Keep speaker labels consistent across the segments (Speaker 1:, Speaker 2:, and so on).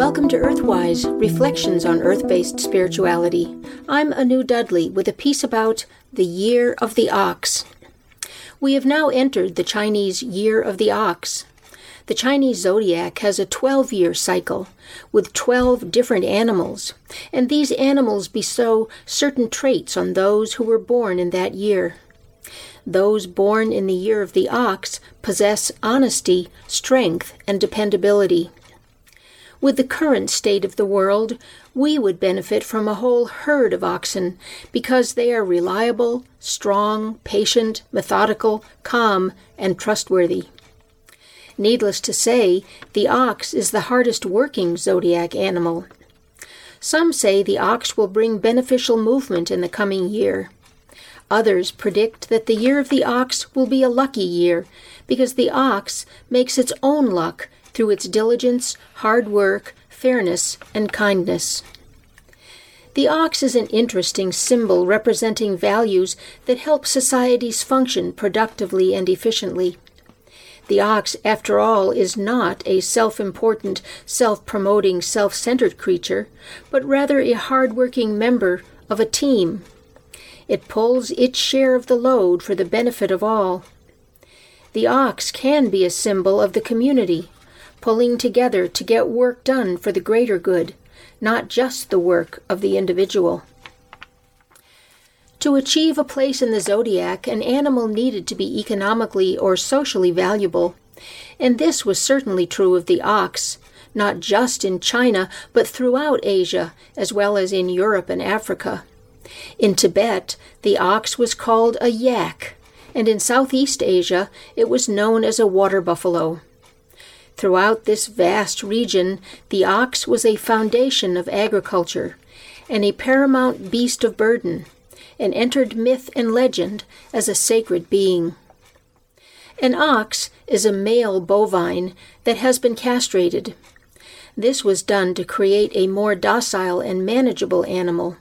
Speaker 1: Welcome to Earthwise Reflections on Earth based Spirituality. I'm Anu Dudley with a piece about the Year of the Ox. We have now entered the Chinese Year of the Ox. The Chinese zodiac has a 12 year cycle with 12 different animals, and these animals bestow certain traits on those who were born in that year. Those born in the year of the ox possess honesty, strength, and dependability. With the current state of the world, we would benefit from a whole herd of oxen because they are reliable, strong, patient, methodical, calm, and trustworthy. Needless to say, the ox is the hardest working zodiac animal. Some say the ox will bring beneficial movement in the coming year. Others predict that the year of the ox will be a lucky year because the ox makes its own luck through its diligence, hard work, fairness, and kindness. The ox is an interesting symbol representing values that help societies function productively and efficiently. The ox, after all, is not a self important, self promoting, self centered creature, but rather a hard working member of a team. It pulls its share of the load for the benefit of all. The ox can be a symbol of the community, pulling together to get work done for the greater good, not just the work of the individual. To achieve a place in the zodiac, an animal needed to be economically or socially valuable, and this was certainly true of the ox, not just in China, but throughout Asia, as well as in Europe and Africa. In Tibet, the ox was called a yak, and in Southeast Asia, it was known as a water buffalo. Throughout this vast region, the ox was a foundation of agriculture and a paramount beast of burden, and entered myth and legend as a sacred being. An ox is a male bovine that has been castrated. This was done to create a more docile and manageable animal.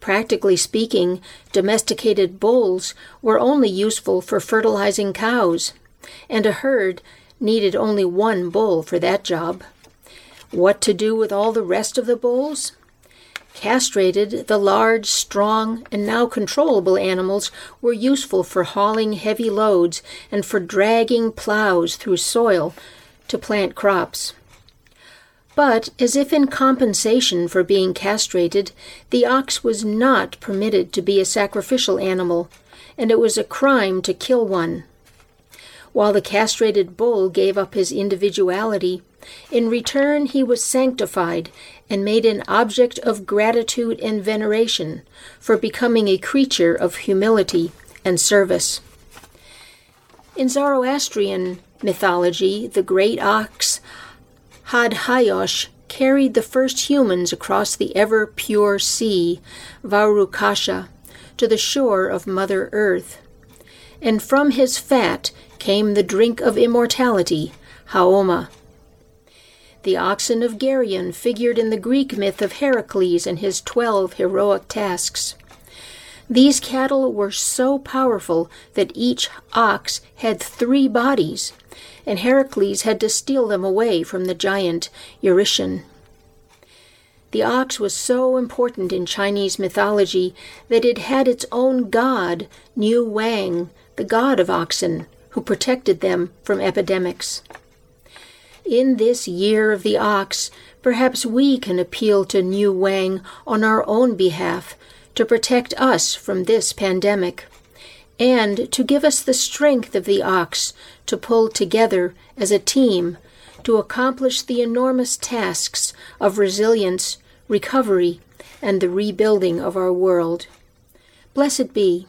Speaker 1: Practically speaking, domesticated bulls were only useful for fertilizing cows, and a herd needed only one bull for that job. What to do with all the rest of the bulls? Castrated, the large, strong, and now controllable animals were useful for hauling heavy loads and for dragging plows through soil to plant crops. But, as if in compensation for being castrated, the ox was not permitted to be a sacrificial animal, and it was a crime to kill one. While the castrated bull gave up his individuality, in return he was sanctified and made an object of gratitude and veneration for becoming a creature of humility and service. In Zoroastrian mythology, the great ox Hadhayosh carried the first humans across the ever pure sea, Vaurukasha, to the shore of Mother Earth. And from his fat came the drink of immortality, Haoma. The oxen of Geryon figured in the Greek myth of Heracles and his twelve heroic tasks. These cattle were so powerful that each ox had three bodies, and Heracles had to steal them away from the giant Eurytion. The ox was so important in Chinese mythology that it had its own god, Niu Wang, the god of oxen, who protected them from epidemics. In this year of the ox, perhaps we can appeal to Niu Wang on our own behalf to protect us from this pandemic, and to give us the strength of the ox to pull together as a team to accomplish the enormous tasks of resilience, recovery, and the rebuilding of our world. Blessed be.